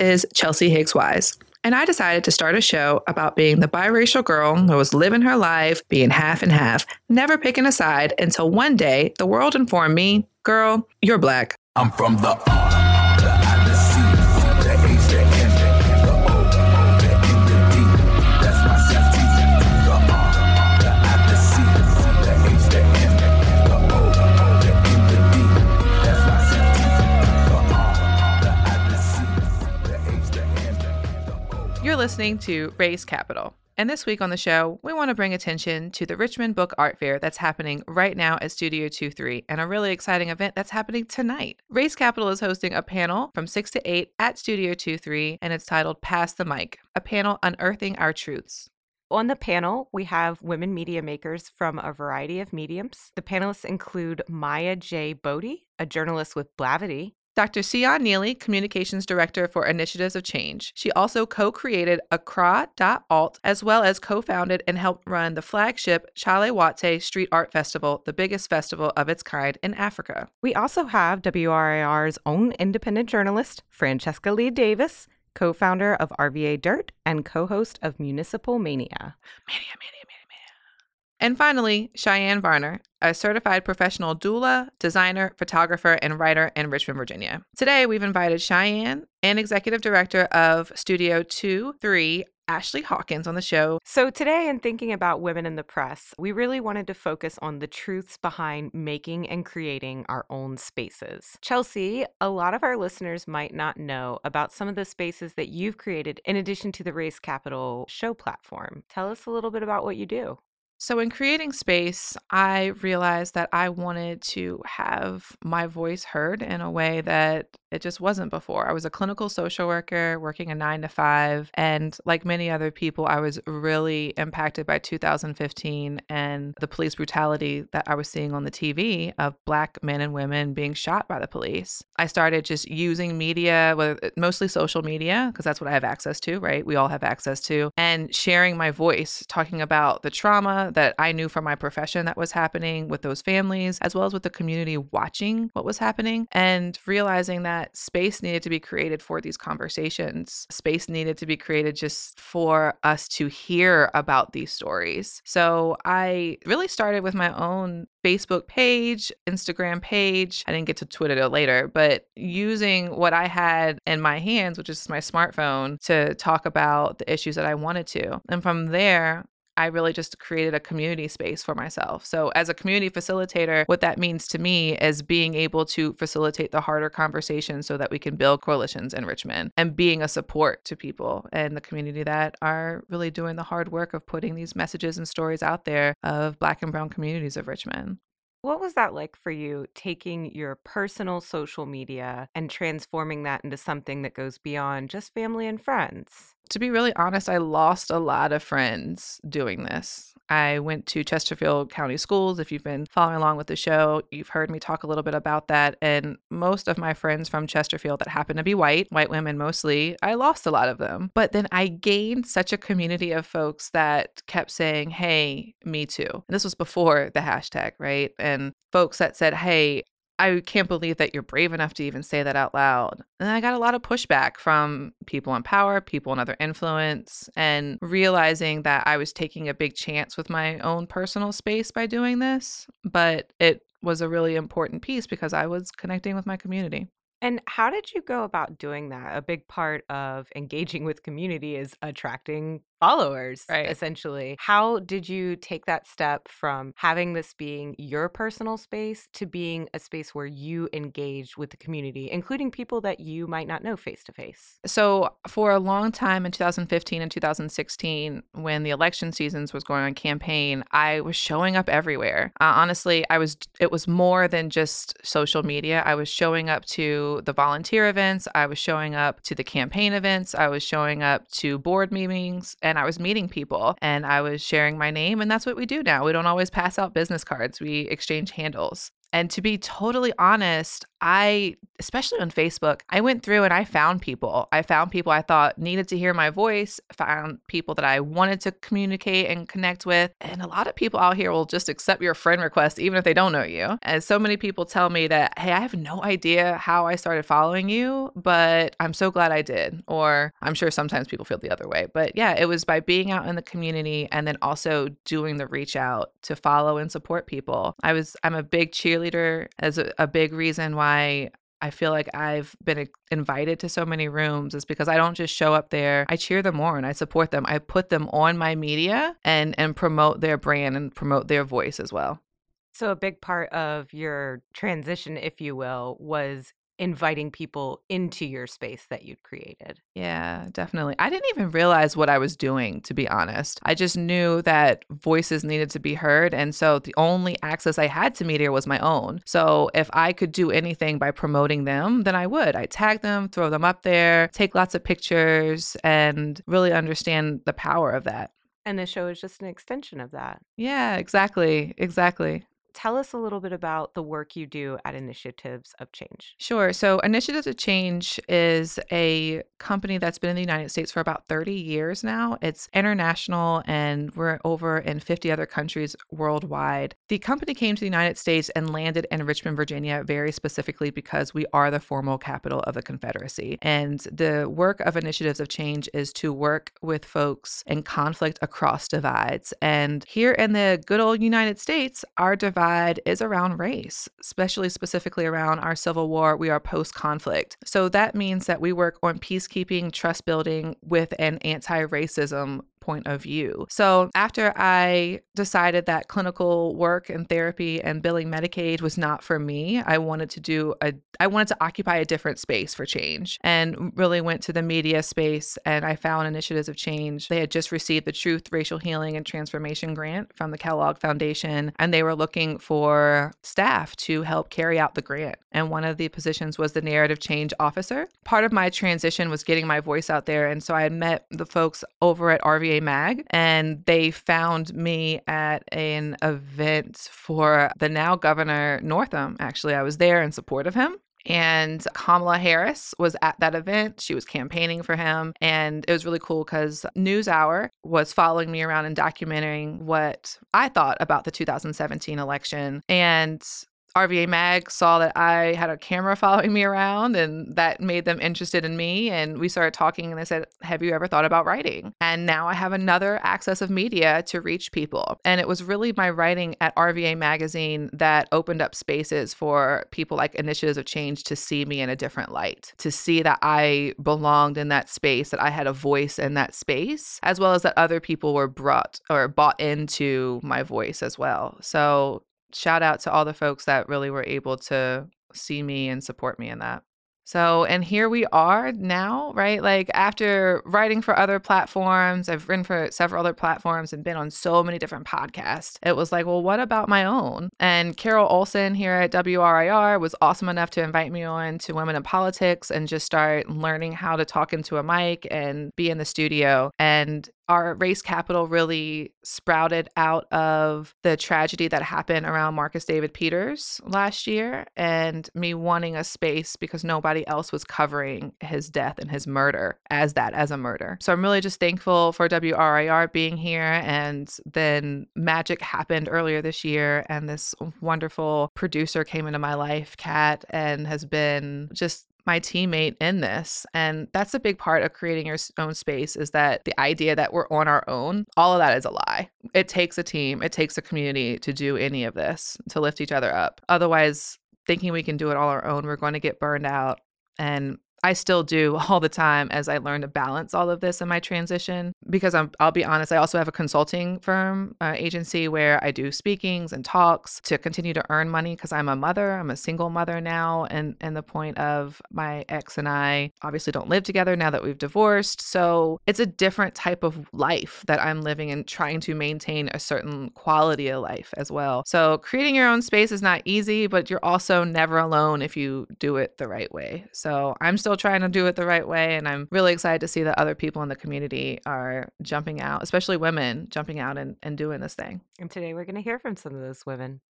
is Chelsea Higgs Wise. And I decided to start a show about being the biracial girl who was living her life, being half and half, never picking a side until one day the world informed me, girl, you're black. I'm from the listening to Race Capital. And this week on the show, we want to bring attention to the Richmond Book Art Fair that's happening right now at Studio 23 and a really exciting event that's happening tonight. Race Capital is hosting a panel from 6 to 8 at Studio 23 and it's titled Pass the Mic, a panel unearthing our truths. On the panel, we have women media makers from a variety of mediums. The panelists include Maya J. Bodie, a journalist with Blavity, Dr. Sionne Neely, Communications Director for Initiatives of Change. She also co created Accra.alt as well as co founded and helped run the flagship Chale Wote Street Art Festival, the biggest festival of its kind in Africa. We also have WRIR's own independent journalist, Francesca Lee Davis, co founder of RVA Dirt and co host of Municipal. Mania, mania, mania, mania. And finally, Cheyenne Varner, a certified professional doula, designer, photographer, and writer in Richmond, Virginia. Today, we've invited Cheyenne and executive director of Studio 2 3, Ashley Hawkins, on the show. So, today, in thinking about women in the press, we really wanted to focus on the truths behind making and creating our own spaces. Chelsea, a lot of our listeners might not know about some of the spaces that you've created in addition to the Race Capital show platform. Tell us a little bit about what you do. So, in creating space, I realized that I wanted to have my voice heard in a way that it just wasn't before. I was a clinical social worker working a nine to five. And like many other people, I was really impacted by 2015 and the police brutality that I was seeing on the TV of Black men and women being shot by the police. I started just using media, uh, mostly social media, because that's what I have access to, right? We all have access to, and sharing my voice, talking about the trauma that I knew from my profession that was happening with those families, as well as with the community watching what was happening, and realizing that that space needed to be created for these conversations. Space needed to be created just for us to hear about these stories. So I really started with my own Facebook page, Instagram page. I didn't get to Twitter till later, but using what I had in my hands, which is my smartphone, to talk about the issues that I wanted to. And from there, I really just created a community space for myself. So, as a community facilitator, what that means to me is being able to facilitate the harder conversations so that we can build coalitions in Richmond and being a support to people in the community that are really doing the hard work of putting these messages and stories out there of Black and Brown communities of Richmond. What was that like for you, taking your personal social media and transforming that into something that goes beyond just family and friends? To be really honest, I lost a lot of friends doing this. I went to Chesterfield County Schools. If you've been following along with the show, you've heard me talk a little bit about that. And most of my friends from Chesterfield that happen to be white, white women mostly, I lost a lot of them. But then I gained such a community of folks that kept saying, Hey, me too. And this was before the hashtag, right? And folks that said, Hey, I can't believe that you're brave enough to even say that out loud. And I got a lot of pushback from people in power, people in other influence, and realizing that I was taking a big chance with my own personal space by doing this. But it was a really important piece because I was connecting with my community. And how did you go about doing that? A big part of engaging with community is attracting followers, Right. essentially. How did you take that step from having this being your personal space to being a space where you engage with the community, including people that you might not know face to face? So, for a long time in 2015 and 2016, when the election seasons was going on campaign, I was showing up everywhere. Uh, honestly, I was. It was more than just social media. I was showing up to the volunteer events. I was showing up to the campaign events. I was showing up to board meetings, and I was meeting people, and I was sharing my name. And that's what we do now. We don't always pass out business cards. We exchange handles. And to be totally honest, I, especially on Facebook, I went through and I found people. I found people I thought needed to hear my voice, found people that I wanted to communicate and connect with. And a lot of people out here will just accept your friend request, even if they don't know you. And so many people tell me that, hey, I have no idea how I started following you, but I'm so glad I did. Or I'm sure sometimes people feel the other way. But yeah, it was by being out in the community and then also doing the reach out to follow and support people. I was, I'm a big cheerleader as a, a big reason why why I feel like I've been invited to so many rooms is because I don't just show up there. I cheer them on. I support them. I put them on my media and and promote their brand and promote their voice as well. So a big part of your transition, if you will, was inviting people into your space that you'd created. Yeah, definitely. I didn't even realize what I was doing, to be honest. I just knew that voices needed to be heard. And so the only access I had to media was my own. So if I could do anything by promoting them, then I would. I tag them, throw them up there, take lots of pictures, and really understand the power of that. And the show is just an extension of that. Yeah, exactly. Exactly tell us a little bit about the work you do at Initiatives of Change. Sure. So, Initiatives of Change is a company that's been in the United States for about 30 years now. It's international and we're over in 50 other countries worldwide. The company came to the United States and landed in Richmond, Virginia, very specifically because we are the formal capital of the Confederacy. And the work of Initiatives of Change is to work with folks in conflict across divides. And here in the good old United States, our divide divide is around race, especially specifically around our Civil War. We are post conflict. So that means that we work on peacekeeping, trust building with an anti racism point of view. So, after I decided that clinical work and therapy and billing Medicaid was not for me, I wanted to do a I wanted to occupy a different space for change and really went to the media space and I found initiatives of change. They had just received the Truth, Racial Healing and Transformation grant from the Kellogg Foundation and they were looking for staff to help carry out the grant. And one of the positions was the narrative change officer. Part of my transition was getting my voice out there and so I had met the folks over at RVA Mag, and they found me at an event for the now Governor Northam. Actually, I was there in support of him. And Kamala Harris was at that event. She was campaigning for him. And it was really cool because NewsHour was following me around and documenting what I thought about the 2017 election. And RVA Mag saw that I had a camera following me around and that made them interested in me. And we started talking and they said, Have you ever thought about writing? And now I have another access of media to reach people. And it was really my writing at RVA Magazine that opened up spaces for people like Initiatives of Change to see me in a different light, to see that I belonged in that space, that I had a voice in that space, as well as that other people were brought or bought into my voice as well. So shout out to all the folks that really were able to see me and support me in that. So, and here we are now, right? Like after writing for other platforms, I've written for several other platforms and been on so many different podcasts. It was like, well, what about my own? And Carol Olson here at WRIR was awesome enough to invite me on to Women in Politics and just start learning how to talk into a mic and be in the studio. And our race capital really sprouted out of the tragedy that happened around Marcus David Peters last year and me wanting a space because nobody else was covering his death and his murder as that, as a murder. So I'm really just thankful for WRIR being here. And then magic happened earlier this year, and this wonderful producer came into my life, Kat, and has been just my teammate in this. And that's a big part of creating your own space is that the idea that we're on our own, all of that is a lie. It takes a team, it takes a community to do any of this, to lift each other up. Otherwise, thinking we can do it all our own, we're going to get burned out. And I still do all the time as I learn to balance all of this in my transition. Because I'm, I'll be honest, I also have a consulting firm uh, agency where I do speakings and talks to continue to earn money because I'm a mother. I'm a single mother now. And, and the point of my ex and I obviously don't live together now that we've divorced. So it's a different type of life that I'm living and trying to maintain a certain quality of life as well. So creating your own space is not easy, but you're also never alone if you do it the right way. So I'm still still trying to do it the right way. And I'm really excited to see that other people in the community are jumping out, especially women jumping out and, and doing this thing. And today we're going to hear from some of those women.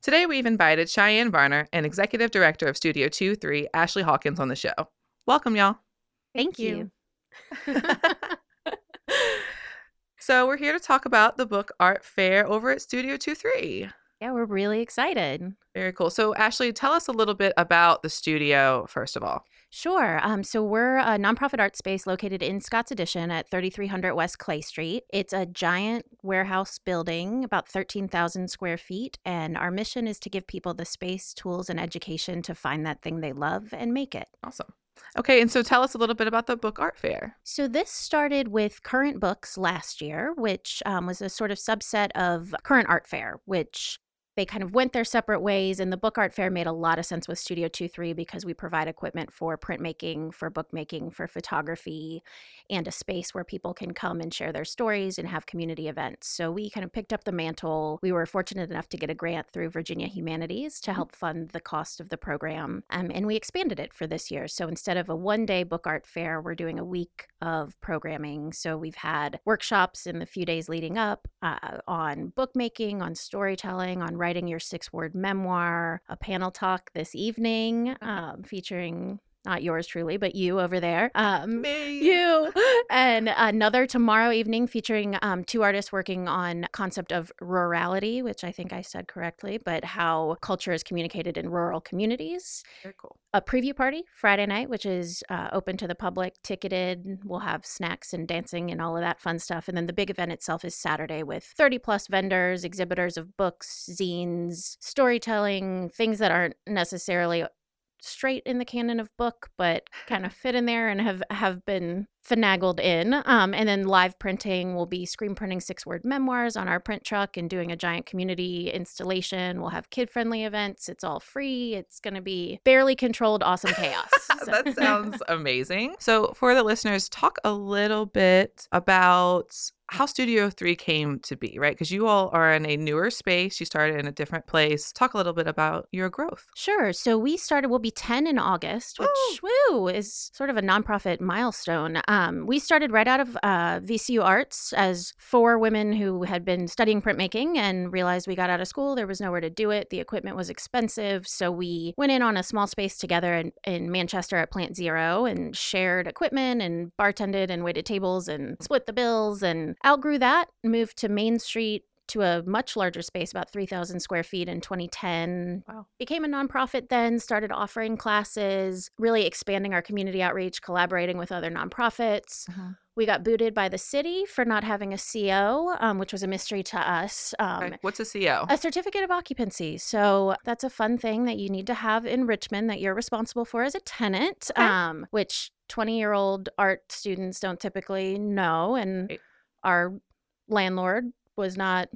Today, we've invited Cheyenne Varner and Executive Director of Studio 2 3, Ashley Hawkins, on the show. Welcome, y'all. Thank, you. so, we're here to talk about the book Art Fair over at Studio 2 3. Yeah, we're really excited. Very cool. So, Ashley, tell us a little bit about the studio, first of all. Sure. Um, so we're a nonprofit art space located in Scott's Addition at 3300 West Clay Street. It's a giant warehouse building, about 13,000 square feet, and our mission is to give people the space, tools, and education to find that thing they love and make it. Awesome. Okay, and so tell us a little bit about the book art fair. So, this started with Current Books last year, which um, was a sort of subset of Current Art Fair, which they kind of went their separate ways and the book art fair made a lot of sense with studio 23 because we provide equipment for printmaking for bookmaking for photography and a space where people can come and share their stories and have community events. So we kind of picked up the mantle. We were fortunate enough to get a grant through virginia humanities to help fund the cost of the program um, and we expanded it for this year. So instead of a one day book art fair we're doing a week of programming. So we've had workshops in the few days leading up uh, on bookmaking on storytelling on writing your six word memoir, a panel talk this evening um, featuring not yours truly, but you over there. Um, Me. you and another tomorrow evening featuring um, two artists working on concept of rurality, which I think I said correctly, but how culture is communicated in rural communities. Very cool. A preview party Friday night, which is uh, open to the public, ticketed. We'll have snacks and dancing and all of that fun stuff. And then the big event itself is Saturday with 30 plus vendors, exhibitors of books, zines, storytelling, things that aren't necessarily straight in the canon of book, but kind of fit in there and have have been finagled in. Um, and then live printing will be screen printing six word memoirs on our print truck and doing a giant community installation. We'll have kid friendly events. It's all free. It's going to be barely controlled, awesome chaos. So- that sounds amazing. So, for the listeners, talk a little bit about how Studio 3 came to be, right? Because you all are in a newer space. You started in a different place. Talk a little bit about your growth. Sure. So we started, we'll be 10 in August, which, woo, is sort of a nonprofit milestone. Um, we started right out of uh, VCU Arts as four women who had been studying printmaking and realized we got out of school. There was nowhere to do it. The equipment was expensive. So we went in on a small space together in, in Manchester at Plant Zero and shared equipment and bartended and waited tables and split the bills and outgrew that, moved to Main Street to a much larger space, about 3,000 square feet in 2010. Wow. Became a nonprofit then, started offering classes, really expanding our community outreach, collaborating with other nonprofits. We got booted by the city for not having a CO, um, which was a mystery to us. Um, Okay, What's a CO? a certificate of occupancy. So that's a fun thing that you need to have in Richmond that you're responsible for as a tenant, Okay. um, which 20 year old art students don't typically know. And Right. our landlord was not,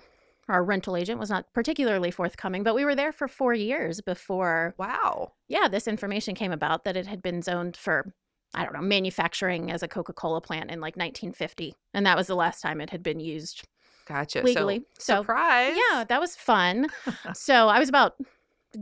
our rental agent was not particularly forthcoming, but we were there for four years before, wow. yeah, this information came about that it had been zoned for. I don't know, manufacturing as a Coca Cola plant in like 1950. And that was the last time it had been used Gotcha. legally. So, So, surprise. yeah, that was fun. so I was about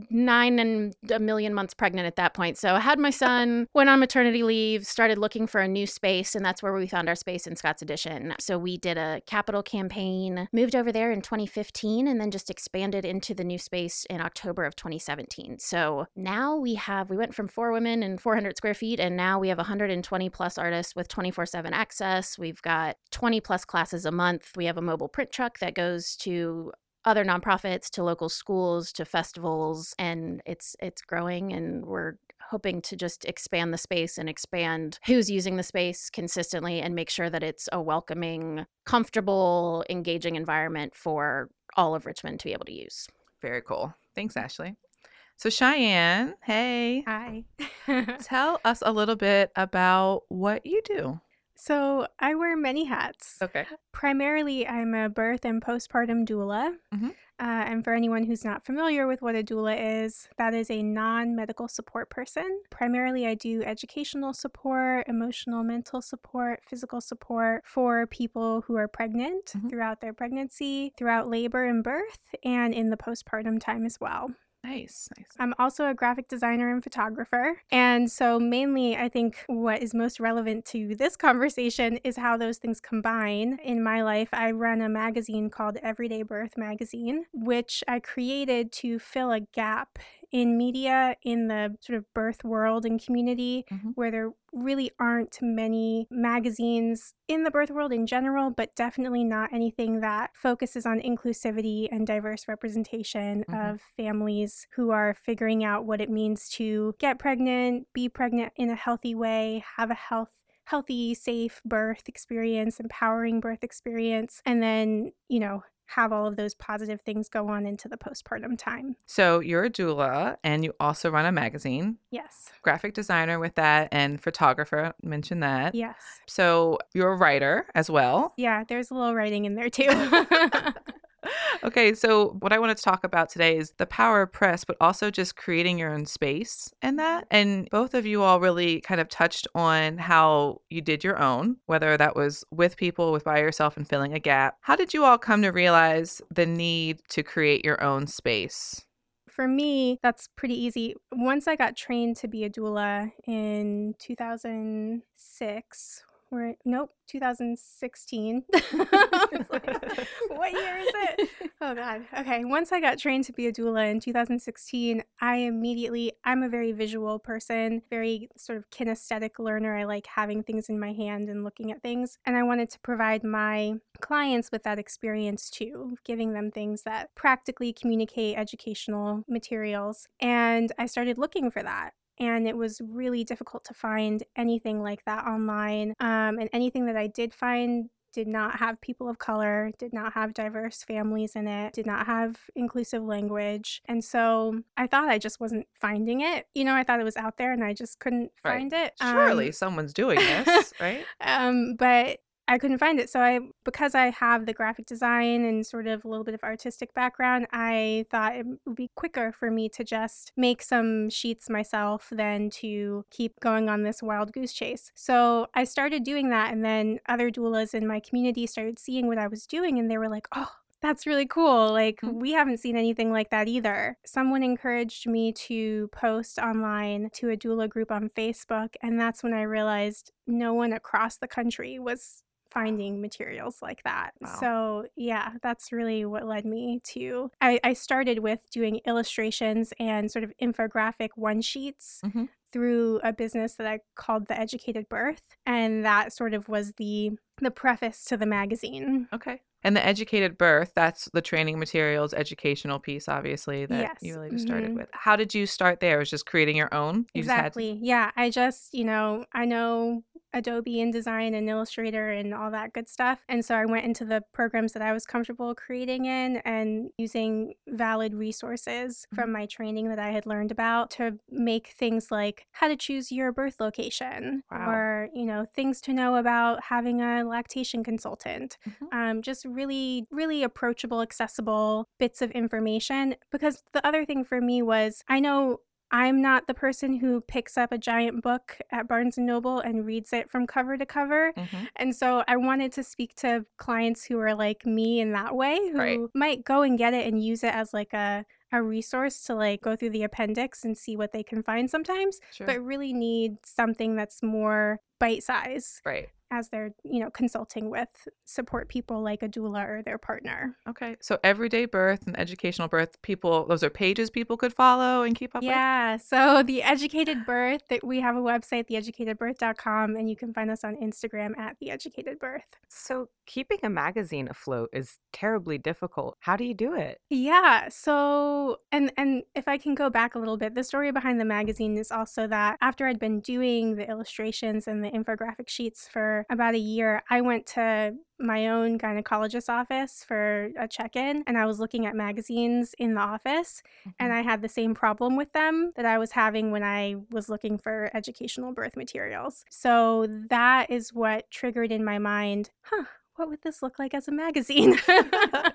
nine and a million months pregnant at that point. So I had my son, went on maternity leave, started looking for a new space, and that's where we found our space in Scott's Addition. So we did a capital campaign, moved over there in 2015, and then just expanded into the new space in October of 2017. So now we have, we went from four women and 400 square feet, and now we have 120 plus artists with 24 7 access. We've got 20 plus classes a month. We have a mobile print truck that goes to other nonprofits to local schools to festivals and it's it's growing and we're hoping to just expand the space and expand who's using the space consistently and make sure that it's a welcoming comfortable engaging environment for all of richmond to be able to use Very cool. Thanks, Ashley. So, Cheyenne, hey, Hi. tell us a little bit about what you do. So I wear many hats. Okay. Primarily, I'm a birth and postpartum doula. Mhm. Uh, and for anyone who's not familiar with what a doula is, that is a non medical support person. Primarily, I do educational support, emotional, mental support, physical support for people who are pregnant Mhm. throughout their pregnancy, throughout labor and birth, and in the postpartum time as well. Nice, nice. I'm also a graphic designer and photographer. And so, mainly, I think what is most relevant to this conversation is how those things combine. In my life, I run a magazine called Everyday Birth Magazine, which I created to fill a gap in media in the sort of birth world and community Mhm. where there really aren't many magazines in the birth world in general, but definitely not anything that focuses on inclusivity and diverse representation Mhm. of families who are figuring out what it means to get pregnant, be pregnant in a healthy way, have a health healthy, safe birth experience, empowering birth experience, and then, you know, have all of those positive things go on into the postpartum time. So you're a doula and you also run a magazine, Yes. graphic designer with that, and photographer. Mention that. Yes. So you're a writer as well. Yeah, there's a little writing in there too. okay, so what I wanted to talk about today is the power of press, but also just creating your own space in that. And both of you all really kind of touched on how you did your own, whether that was with people, with by yourself, and filling a gap. How did you all come to realize the need to create your own space? For me, that's pretty easy. Once I got trained to be a doula in 2006, nope, 2016. Like, what year is it? Oh God. Okay. Once I got trained to be a doula in 2016, I immediately, I'm a very visual person, very sort of kinesthetic learner. I like having things in my hand and looking at things. And I wanted to provide my clients with that experience too, giving them things that practically communicate educational materials. And I started looking for that and it was really difficult to find anything like that online. Um, and anything that I did find did not have people of color, did not have diverse families in it, did not have inclusive language. And so I thought I just wasn't finding it. You know, I thought it was out there and I just couldn't Right. find it. Surely Um, someone's doing this, right? um, but I couldn't find it. So I, because I have the graphic design and sort of a little bit of artistic background, I thought it would be quicker for me to just make some sheets myself than to keep going on this wild goose chase. So I started doing that, and then other doulas in my community started seeing what I was doing, and they were like, "Oh." That's really cool. Like, Mhm. we haven't seen anything like that either. Someone encouraged me to post online to a doula group on Facebook, and that's when I realized no one across the country was finding materials like that. Wow. So, yeah, that's really what led me to. I, I started with doing illustrations and sort of infographic one sheets Mhm. through a business that I called The Educated Birth. And that sort of was the the preface to the magazine. Okay. And the educated birth, that's the training materials, educational piece, obviously, that Yes. you really just started Mhm. with. How did you start there? It was just creating your own? You just had Exactly. Yeah. I just, you know, I know Adobe InDesign and Illustrator and all that good stuff. And so I went into the programs that I was comfortable creating in and using valid resources Mm-hmm. from my training that I had learned about to make things like how to choose your birth location Wow. or, you know, things to know about having a lactation consultant Mhm. um, just really, really approachable, accessible bits of information. Because the other thing for me was I know I'm not the person who picks up a giant book at Barnes and Noble and reads it from cover to cover. Mhm. And so I wanted to speak to clients who are like me in that way, who Right. might go and get it and use it as like a a resource to like go through the appendix and see what they can find sometimes, Sure. but really need something that's more bite size right. As they're, you know, consulting with support people like a doula or their partner. Okay. So everyday birth and educational birth, people, those are pages people could follow and keep up with? Yeah. So the Educated Birth, that we have a website, theeducatedbirth.com, and you can find us on Instagram at the Educated Birth. So, keeping a magazine afloat is terribly difficult. How do you do it? Yeah. So, and and if I can go back a little bit, the story behind the magazine is also that after I'd been doing the illustrations and the infographic sheets for about a year, I went to my own gynecologist's office for a check-in and I was looking at magazines in the office and mm-hmm. I had the same problem with them that I was having when I was looking for educational birth materials. So that is what triggered in my mind, huh, what would this look like as a magazine?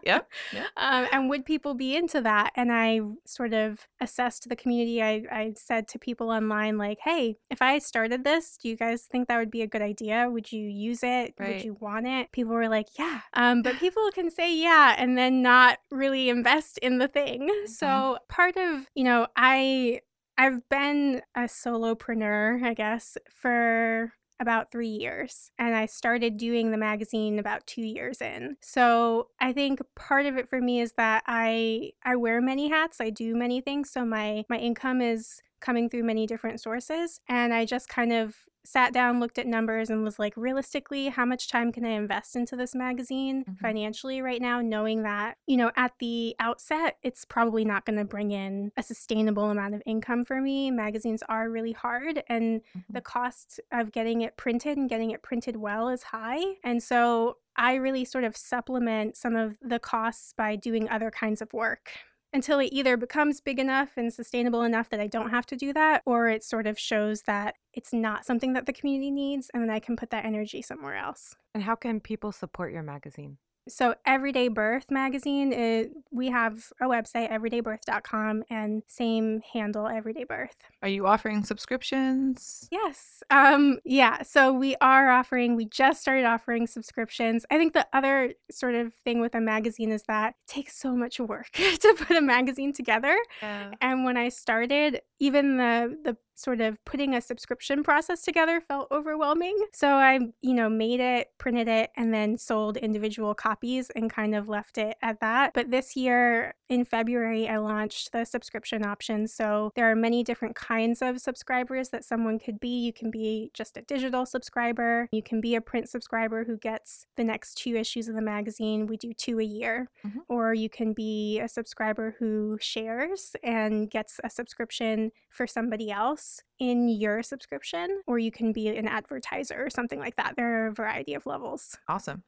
Yep. Yep. um, and would people be into that? And I sort of assessed the community. I, I said to people online, like, hey, if I started this, do you guys think that would be a good idea? Would you use it? Right. Would you want it? People were like, yeah. Um, but people can say yeah and then not really invest in the thing. So part of, you know, I I've been a solopreneur, I guess, for about three years. And I started doing the magazine about two years in. So I think part of it for me is that I I wear many hats. I do many things. So my my income is coming through many different sources. And I just kind of sat down, looked at numbers, and was like, realistically, how much time can I invest into this magazine Mhm. financially right now, knowing that, you know, at the outset, it's probably not going to bring in a sustainable amount of income for me. Magazines are really hard, and the cost of getting it printed and getting it printed well is high. And so I really sort of supplement some of the costs by doing other kinds of work until it either becomes big enough and sustainable enough that I don't have to do that, or it sort of shows that it's not something that the community needs, and then I can put that energy somewhere else. And how can people support your magazine? So, Everyday Birth magazine, is, we have a website, everydaybirth.com, and same handle, Everyday Birth. Are you offering subscriptions? Yes. Um yeah, so we are offering we just started offering subscriptions. I think the other sort of thing with a magazine is that it takes so much work to put a magazine together. Yeah. And when I started, even the the sort of putting a subscription process together felt overwhelming. So I, you know, made it, printed it, and then sold individual copies and kind of left it at that. But this year in February, I launched the subscription option. So there are many different kinds of subscribers that someone could be. You can be just a digital subscriber, you can be a print subscriber who gets the next two issues of the magazine. We do two a year. Mhm. Or you can be a subscriber who shares and gets a subscription for somebody else in your subscription, or you can be an advertiser or something like that. There are a variety of levels. Awesome.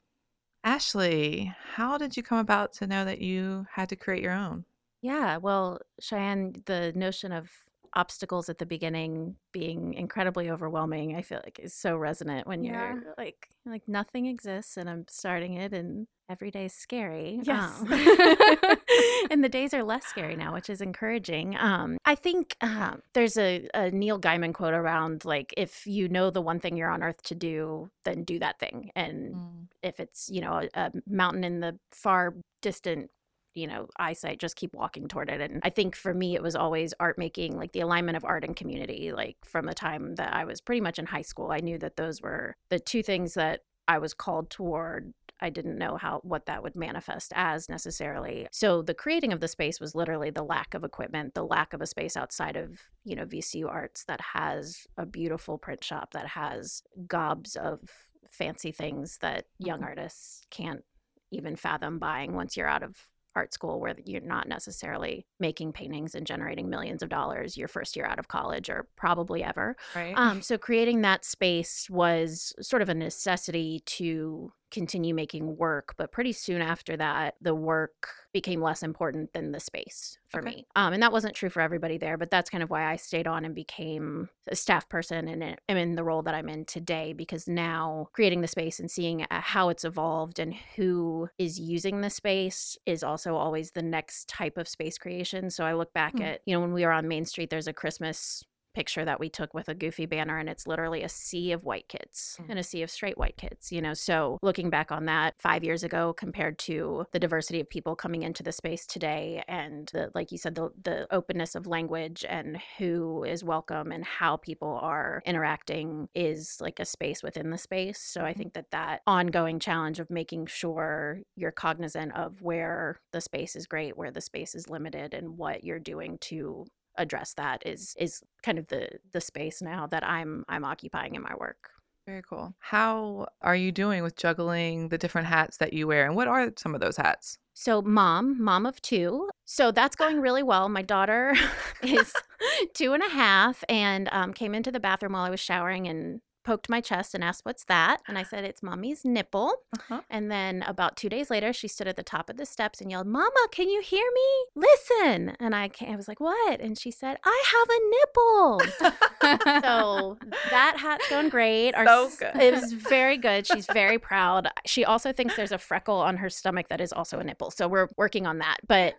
Ashley, how did you come about to know that you had to create your own? Yeah, well, Cheyenne, the notion of obstacles at the beginning being incredibly overwhelming, I feel like is so resonant when Yeah. you're like like nothing exists and I'm starting it and every day is scary. Yes. Um, and the days are less scary now, which is encouraging. Um, I think uh, there's a, a Neil Gaiman quote around like if you know the one thing you're on earth to do, then do that thing. And if it's you know a, a mountain in the far distant you know eyesight just keep walking toward it and i think for me it was always art making like the alignment of art and community like from the time that i was pretty much in high school i knew that those were the two things that i was called toward I didn't know how what that would manifest as necessarily. So the creating of the space was literally the lack of equipment, the lack of a space outside of, you know, VCU Arts that has a beautiful print shop that has gobs of fancy things that young Mhm. artists can't even fathom buying once you're out of art school where you're not necessarily making paintings and generating millions of dollars your first year out of college or probably ever. Right. Um, so creating that space was sort of a necessity to continue making work, but pretty soon after that, the work became less important than the space for Okay. me. Um, and that wasn't true for everybody there, but that's kind of why I stayed on and became a staff person and am in the role that I'm in today because now creating the space and seeing uh, how it's evolved and who is using the space is also always the next type of space creation. So I look back Hmm. at, you know, when we were on Main Street, there's a Christmas picture that we took with a goofy banner and it's literally a sea of white kids Mm. and a sea of straight white kids you know so looking back on that 5 years ago compared to the diversity of people coming into the space today and the like you said the the openness of language and who is welcome and how people are interacting is like a space within the space so i Mhm. think that that ongoing challenge of making sure you're cognizant of where the space is great where the space is limited and what you're doing to address that is is kind of the the space now that I'm I'm occupying in my work. Very cool. How are you doing with juggling the different hats that you wear? And what are some of those hats? So mom, mom of two. So that's going really well. My daughter is two and a half and um, came into the bathroom while I was showering and poked my chest and asked, What's that? And I said, It's mommy's nipple. Uh-huh. And then about two days later, she stood at the top of the steps and yelled, Mama, can you hear me? Listen. And I, I was like, What? And she said, I have a nipple. so that hat's going great. Our So good. It was very good. She's very proud. She also thinks there's a freckle on her stomach that is also a nipple. So we're working on that. But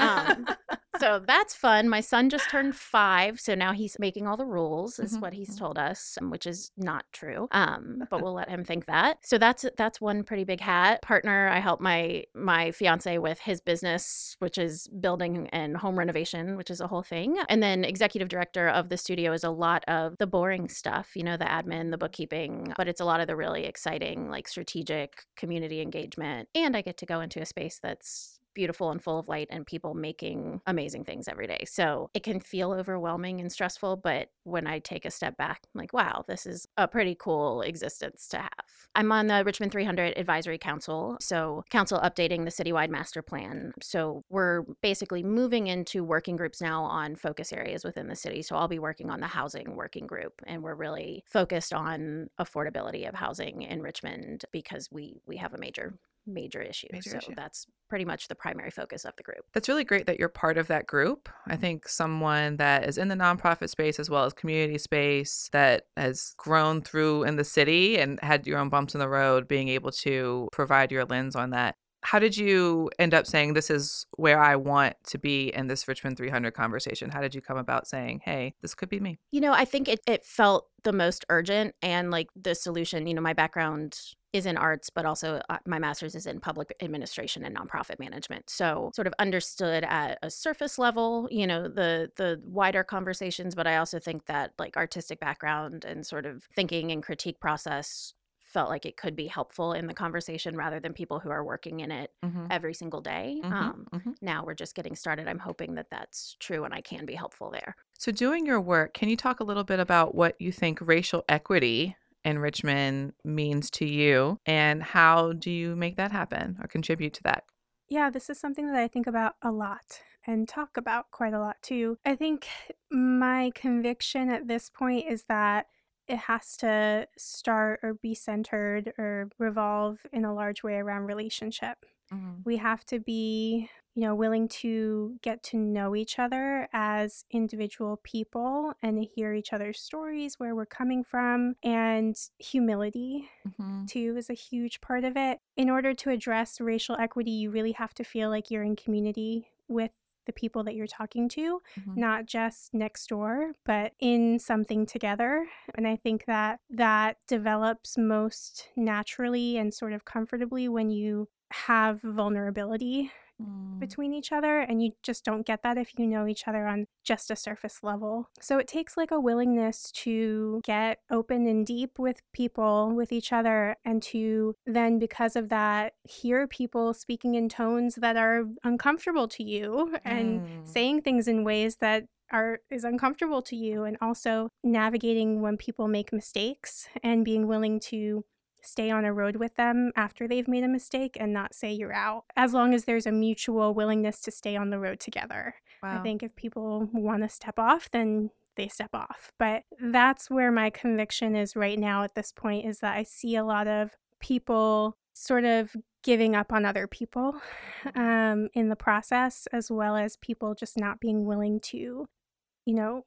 um, so that's fun. My son just turned five, so now he's making all the rules, is Mhm, what he's mhm. told us, which is not true. Um, but we'll let him think that. So that's that's one pretty big hat. Partner, I help my my fiance with his business, which is building and home renovation, which is a whole thing. And then executive director of the studio is a lot of the boring stuff, you know, the admin, the bookkeeping, but it's a lot of the really exciting, like strategic community engagement. And I get to go into a space that's beautiful and full of light and people making amazing things every day. So it can feel overwhelming and stressful, but when I take a step back, I'm like, wow, this is a pretty cool existence to have. I'm on the Richmond 300 Advisory Council, so council updating the citywide master plan. So we're basically moving into working groups now on focus areas within the city. So I'll be working on the housing working group and we're really focused on affordability of housing in Richmond because we we have a major major issue. Major so issue. that's pretty much the primary focus of the group. That's really great that you're part of that group. I mm-hmm. think someone that is in the nonprofit space as well as community space that has grown through in the city and had your own bumps in the road, being able to provide your lens on that. How did you end up saying this is where I want to be in this Richmond 300 conversation? How did you come about saying, hey, this could be me? You know, I think it, it felt the most urgent and like the solution. You know, my background is in arts, but also uh, my master's is in public administration and nonprofit management. So, sort of understood at a surface level, you know, the the wider conversations. But I also think that like artistic background and sort of thinking and critique process felt like it could be helpful in the conversation rather than people who are working in it Mm-hmm. every single day. Mhm, Um, mhm. now we're just getting started. I'm hoping that that's true and I can be helpful there. So, doing your work, can you talk a little bit about what you think racial equity in Richmond means to you and how do you make that happen or contribute to that? Yeah, this is something that I think about a lot and talk about quite a lot too. I think my conviction at this point is that it has to start or be centered or revolve in a large way around relationship. We have to be, you know, willing to get to know each other as individual people and hear each other's stories, where we're coming from, and humility Mhm. too is a huge part of it. In order to address racial equity, you really have to feel like you're in community with the people that you're talking to, Mhm. not just next door, but in something together. And I think that that develops most naturally and sort of comfortably when you have vulnerability Mm. between each other and you just don't get that if you know each other on just a surface level. So it takes like a willingness to get open and deep with people with each other and to then because of that hear people speaking in tones that are uncomfortable to you and Mm. saying things in ways that are is uncomfortable to you and also navigating when people make mistakes and being willing to stay on a road with them after they've made a mistake and not say you're out as long as there's a mutual willingness to stay on the road together. I think if people want to step off then they step off. But that's where my conviction is right now at this point is that i see a lot of people sort of giving up on other people um, in the process as well as people just not being willing to you know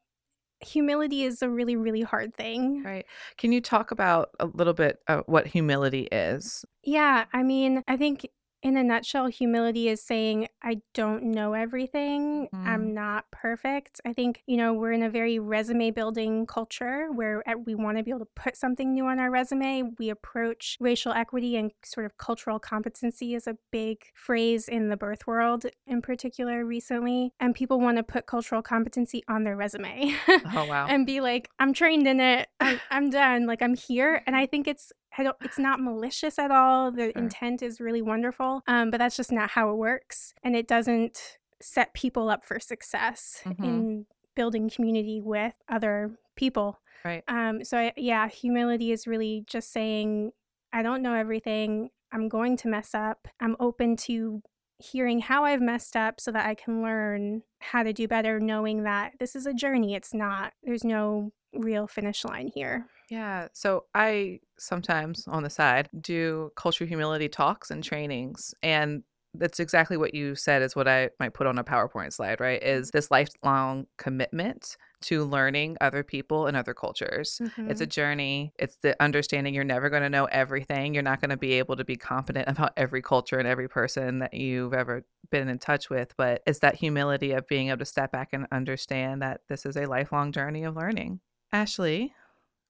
humility is a really really hard thing Right. Can you talk about a little bit of what humility is? Yeah, I mean, I think in a nutshell, humility is saying, I don't know everything. Mhm. I'm not perfect. I think, you know, we're in a very resume building culture where we want to be able to put something new on our resume. We approach racial equity and sort of cultural competency is a big phrase in the birth world in particular recently. And people want to put cultural competency on their resume. Oh, wow. and be like, I'm trained in it. I'm, I'm done. Like I'm here. And I think it's I don't it's not malicious at all. The Sure. intent is really wonderful. Um, but that's just not how it works. And it doesn't set people up for success Mhm. in building community with other people. Right. Um, so I, yeah, humility is really just saying, I don't know everything. I'm going to mess up. I'm open to hearing how I've messed up so that I can learn how to do better, knowing that this is a journey. It's not, there's no real finish line here. Yeah. So I sometimes on the side do cultural humility talks and trainings. And that's exactly what you said is what I might put on a PowerPoint slide, right? Is this lifelong commitment to learning other people and other cultures. It's a Mhm. journey. It's the understanding you're never going to know everything. You're not going to be able to be competent about every culture and every person that you've ever been in touch with, but it's that humility of being able to step back and understand that this is a lifelong journey of learning. Ashley,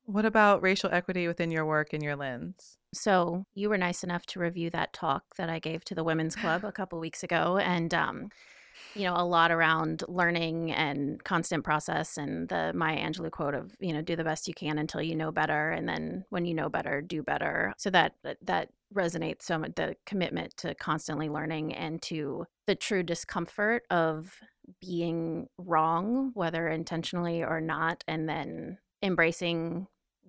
what about racial equity within your work and your lens? So you were nice enough to review that talk that I gave to the women's club a couple weeks ago, and um, you know a lot around learning and constant process, and the Maya Angelou quote of you know do the best you can until you know better, and then when you know better, do better. So that that- that resonates so much. The commitment to constantly learning and to the true discomfort of being wrong, whether intentionally or not, and then embracing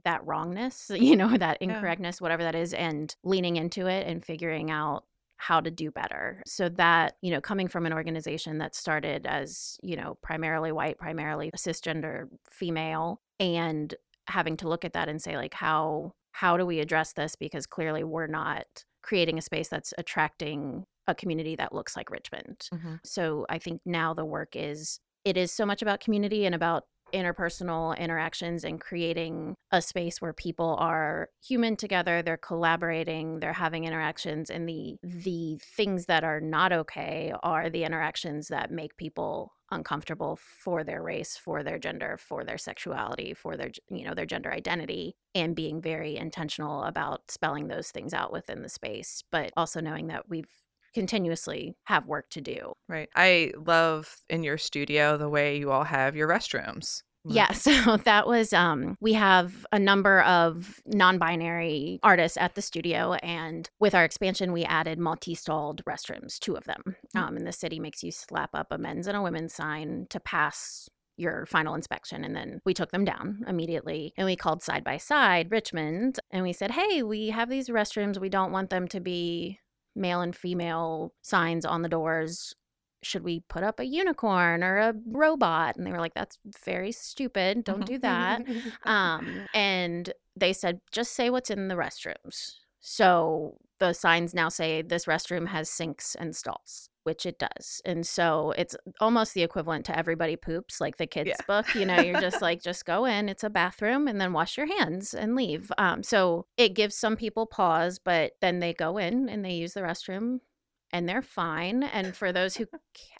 that wrongness, you know, that Yeah. incorrectness, whatever that is, and leaning into it and figuring out how to do better. So that, you know, coming from an organization that started as, you know, primarily white, primarily cisgender female, and having to look at that and say, like, how how do we address this? Because clearly we're not creating a space that's attracting a community that looks like Richmond. Mm-hmm. So I think now the work is it is so much about community and about interpersonal interactions and creating a space where people are human together they're collaborating they're having interactions and the the things that are not okay are the interactions that make people uncomfortable for their race for their gender for their sexuality for their you know their gender identity and being very intentional about spelling those things out within the space but also knowing that we've continuously have work to do Right. I love in your studio the way you all have your restrooms. Yeah, so that was um we have a number of non-binary artists at the studio and with our expansion we added multi-stalled restrooms, two of them. Mm. Um and the city makes you slap up a men's and a women's sign to pass your final inspection and then we took them down immediately and we called side by side Richmond and we said, "Hey, we have these restrooms. We don't want them to be male and female signs on the doors should we put up a unicorn or a robot? And they were like, that's very stupid. Don't do that. um, and they said, just say what's in the restrooms. So the signs now say this restroom has sinks and stalls, which it does. And so it's almost the equivalent to everybody poops, like the kids' Yeah. book. You know, you're just like, just go in, it's a bathroom, and then wash your hands and leave. Um, so it gives some people pause, but then they go in and they use the restroom and they're fine. And for those who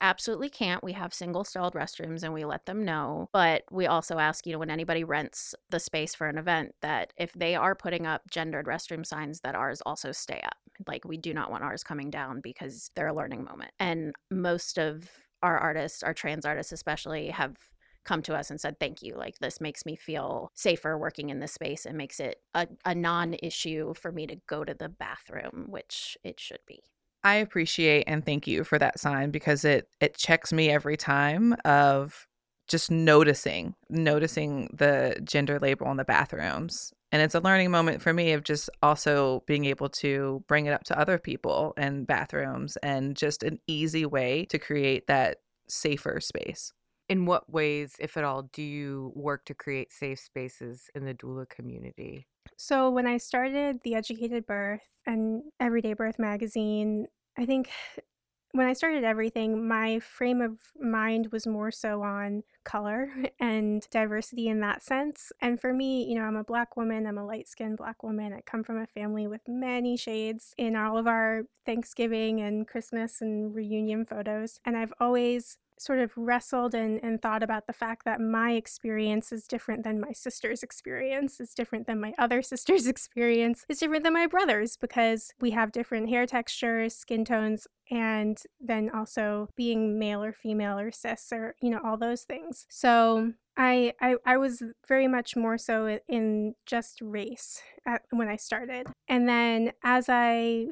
absolutely can't, we have single stalled restrooms and we let them know. But we also ask, you know, when anybody rents the space for an event, that if they are putting up gendered restroom signs, that ours also stay up. Like we do not want ours coming down because they're a learning moment. And most of our artists, our trans artists especially, have come to us and said thank you like this makes me feel safer working in this space and makes it a, a non-issue for me to go to the bathroom which it should be I appreciate and thank you for that sign because it it checks me every time of just noticing noticing the gender label in the bathrooms and it's a learning moment for me of just also being able to bring it up to other people in bathrooms and just an easy way to create that safer space In what ways, if at all, do you work to create safe spaces in the doula community? So when I started The Educated Birth and Everyday Birth magazine, I think when I started everything, my frame of mind was more so on color and diversity in that sense. And for me, you know, I'm a black woman, I'm a light skinned black woman. I come from a family with many shades in all of our Thanksgiving and Christmas and reunion photos. And I've always sort of wrestled and, and thought about the fact that my experience is different than my sister's experience, is different than my other sister's experience, is different than my brother's because we have different hair textures, skin tones, and then also being male or female or cis or, you know, all those things. So I, I, I was very much more so in just race at, when I started. And then as I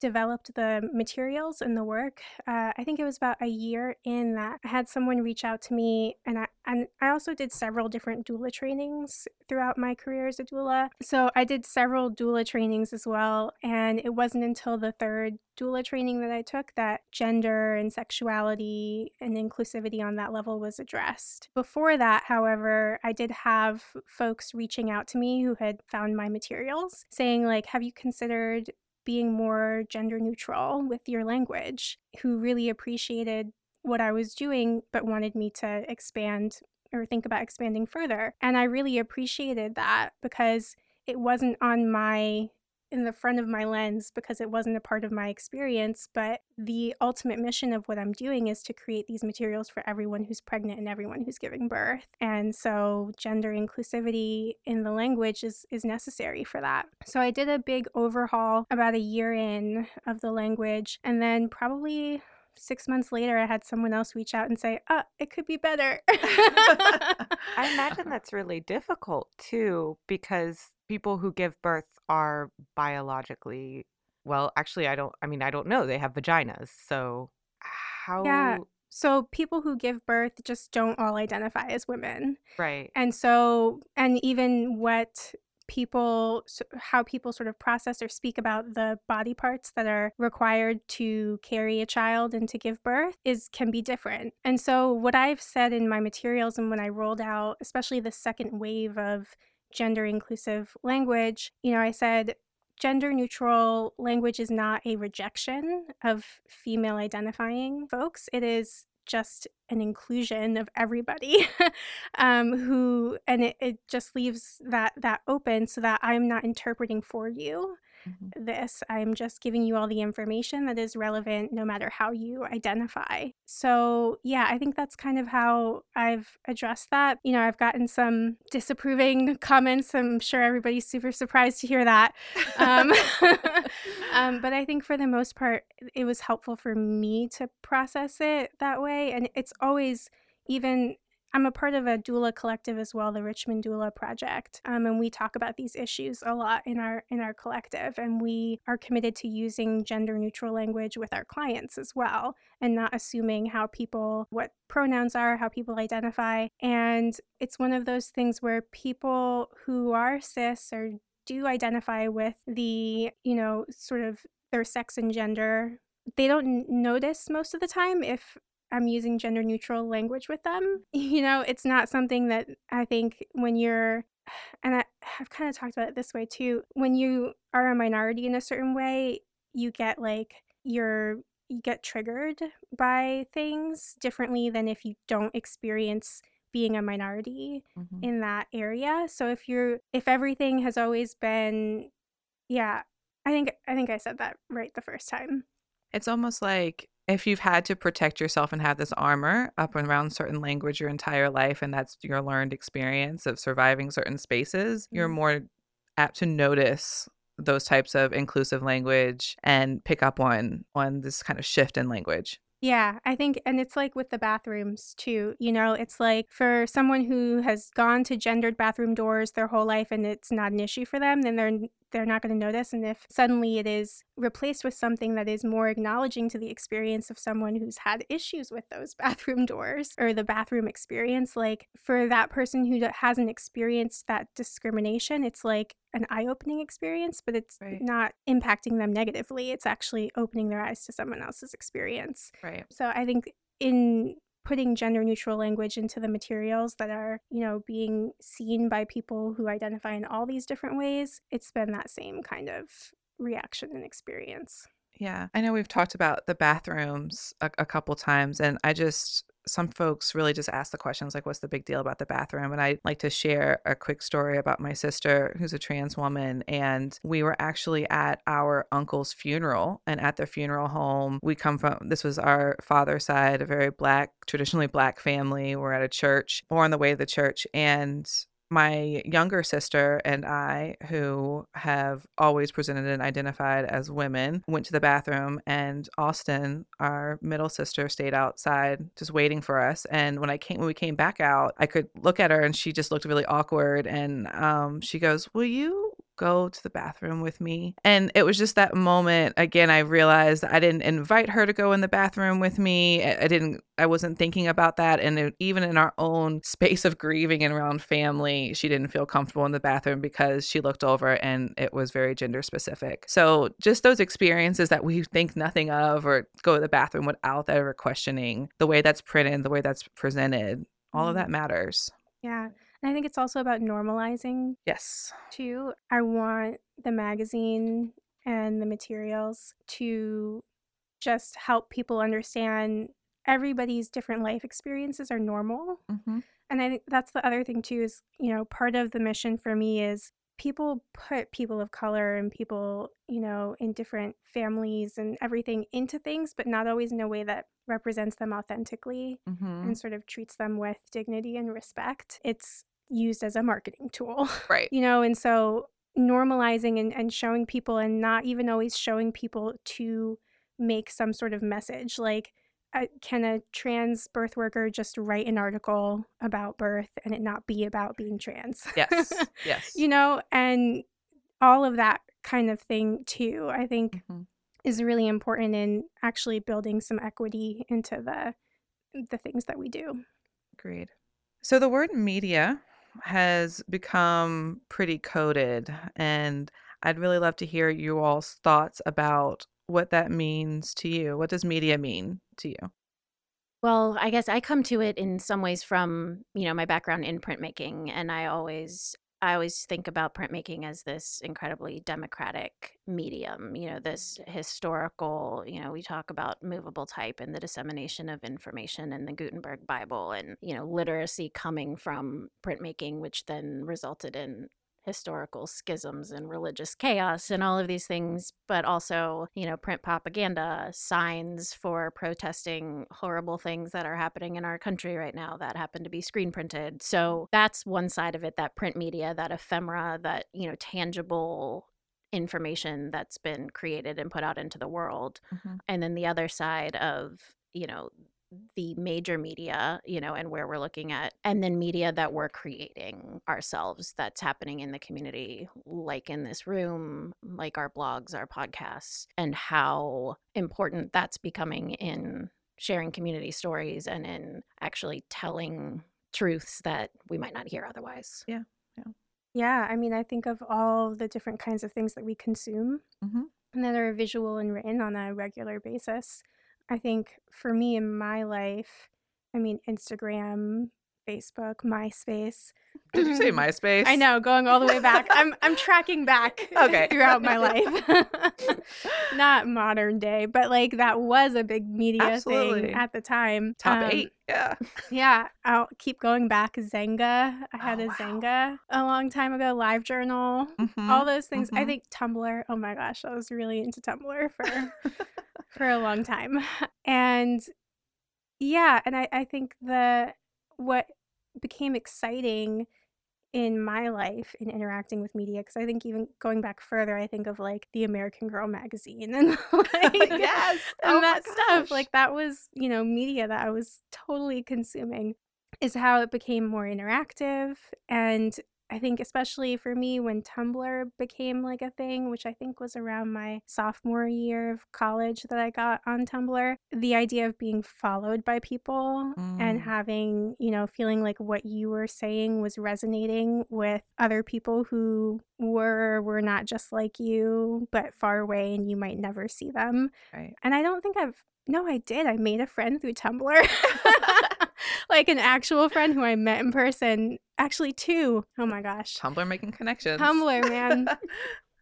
developed the materials and the work, uh, I think it was about a year in that I had someone reach out to me, and I and I also did several different doula trainings throughout my career as a doula. So I did several doula trainings as well, and it wasn't until the third doula training that I took that gender and sexuality and inclusivity on that level was addressed. Before that, however, I did have folks reaching out to me who had found my materials saying like, "Have you considered being more gender neutral with your language, who really appreciated what I was doing, but wanted me to expand or think about expanding further. And I really appreciated that because it wasn't on my in the front of my lens because it wasn't a part of my experience. But the ultimate mission of what I'm doing is to create these materials for everyone who's pregnant and everyone who's giving birth. And so gender inclusivity in the language is, is necessary for that. So I did a big overhaul about a year in of the language. And then probably six months later, I had someone else reach out and say, "Ah, it could be better." I imagine that's really difficult too, because people who give birth are biologically well. Actually, I don't. I mean, I don't know. They have vaginas, so how? Yeah. So people who give birth just don't all identify as women. Right. And so, and even what people how people sort of process or speak about the body parts that are required to carry a child and to give birth is can be different. And so what I've said in my materials and when I rolled out especially the second wave of gender inclusive language, you know, I said gender neutral language is not a rejection of female identifying folks. It is just an inclusion of everybody um, who and it, it just leaves that that open so that i'm not interpreting for you Mhm. this i'm just giving you all the information that is relevant no matter how you identify so yeah i think that's kind of how i've addressed that you know i've gotten some disapproving comments i'm sure everybody's super surprised to hear that um, um, but I think for the most part, it was helpful for me to process it that way. And it's always, even, I'm a part of a doula collective as well, the Richmond Doula Project, um, and we talk about these issues a lot in our in our collective. And we are committed to using gender neutral language with our clients as well, and not assuming how people what pronouns are, how people identify. And it's one of those things where people who are cis or do identify with the, you know, sort of their sex and gender, they don't notice most of the time if I'm using gender neutral language with them. You know, it's not something that I think when you're, and I, I've kind of talked about it this way too, when you are a minority in a certain way, you get like, you're, you get triggered by things differently than if you don't experience being a minority Mhm. in that area. So if you're if everything has always been yeah, I think I think I said that right the first time. It's almost like if you've had to protect yourself and have this armor up and around certain language your entire life, and that's your learned experience of surviving certain spaces, you're Mhm. more apt to notice those types of inclusive language and pick up on on this kind of shift in language. Yeah, I think and it's like with the bathrooms too. You know, it's like for someone who has gone to gendered bathroom doors their whole life and it's not an issue for them, then they're they're not going to notice and if suddenly it is replaced with something that is more acknowledging to the experience of someone who's had issues with those bathroom doors or the bathroom experience like for that person who hasn't experienced that discrimination it's like an eye-opening experience but it's Right. not impacting them negatively it's actually opening their eyes to someone else's experience Right. so I think in putting gender neutral language into the materials that are, you know, being seen by people who identify in all these different ways, it's been that same kind of reaction and experience. Yeah. I know we've talked about the bathrooms a, a couple times, and I just, some folks really just ask the questions like, what's the big deal about the bathroom? And I like to share a quick story about my sister, who's a trans woman. And we were actually at our uncle's funeral. And at their funeral home, we come from, this was our father's side, a very black, traditionally black family. We're at a church, or on the way to the church. And my younger sister and I, who have always presented and identified as women, went to the bathroom, and Austin, our middle sister, stayed outside just waiting for us. And when I came, when we came back out, I could look at her, and she just looked really awkward. And um, she goes, "Will you?" Go to the bathroom with me? And it was just that moment. Again, I realized I didn't invite her to go in the bathroom with me. I didn't, I wasn't thinking about that. And it- even in our own space of grieving and around family, she didn't feel comfortable in the bathroom because she looked over and it was very gender specific. So just those experiences that we think nothing of or go to the bathroom without ever questioning the way that's printed, the way that's presented, all of that mm-hmm. matters. Yeah. And I think it's also about normalizing Yes. too. I want the magazine and the materials to just help people understand everybody's different life experiences are normal. hmm And I think that's the other thing too is, you know, part of the mission for me is people put people of color and people, you know, in different families and everything into things, but not always in a way that represents them authentically hmm and sort of treats them with dignity and respect. It's used as a marketing tool, Right. you know, and so normalizing and, and showing people and not even always showing people to make some sort of message like uh, can a trans birth worker just write an article about birth and it not be about being trans Yes. Yes. you know and all of that kind of thing too i think Mhm. is really important in actually building some equity into the the things that we do Agreed. So the word media has become pretty coded, and I'd really love to hear you all's thoughts about what that means to you. What does media mean to you? Well, I guess I come to it in some ways from, you know, my background in printmaking and I always I always think about printmaking as this incredibly democratic medium, you know, this mm-hmm. historical, you know, we talk about movable type and the dissemination of information in the Gutenberg Bible and, you know, literacy coming from printmaking which then resulted in historical schisms and religious chaos and all of these things, but also, you know, print propaganda, signs for protesting horrible things that are happening in our country right now that happen to be screen printed. So that's one side of it that print media, that ephemera, that, you know, tangible information that's been created and put out into the world. Mm-hmm. And then the other side of, you know, the major media, you know, and where we're looking at, and then media that we're creating ourselves that's happening in the community, like in this room, like our blogs, our podcasts, and how important that's becoming in sharing community stories and in actually telling truths that we might not hear otherwise. yeah Yeah. Yeah. i mean i think of all the different kinds of things that we consume Mhm. and that are visual and written on a regular basis i think for me in my life i mean instagram facebook myspace Did you say MySpace? I know, going all the way back. I'm I'm tracking back Okay. throughout my life. Not modern day, but like that was a big media Absolutely. thing at the time. Top Um, eight. Yeah. Yeah, I'll keep going back. Xanga. I had Oh, a wow. Xanga a long time ago. Live Journal. Mhm. All those things. I mhm. think Tumblr. Oh my gosh, I was really into Tumblr for for a long time. And yeah, and I, I think the what became exciting in my life in interacting with media because I think even going back further, I think of like the American Girl magazine and like yes. and Oh that stuff like that was you know media that I was totally consuming is how it became more interactive and I think especially for me when Tumblr became like a thing which I think was around my sophomore year of college that I got on Tumblr the idea of being followed by people and Mm. having you know feeling like what you were saying was resonating with other people who were were not just like you but far away and you might never see them Right. and I don't think I've no, I did. I made a friend through Tumblr. like an actual friend who I met in person. Actually two. Oh my gosh. Tumblr making connections. Tumblr, man.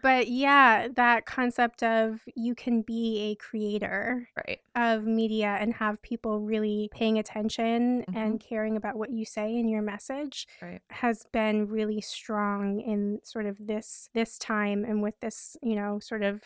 But yeah, that concept of you can be a creator right. of media and have people really paying attention and mm-hmm. caring about what you say and your message Right. has been really strong in sort of this this time and with this, you know, sort of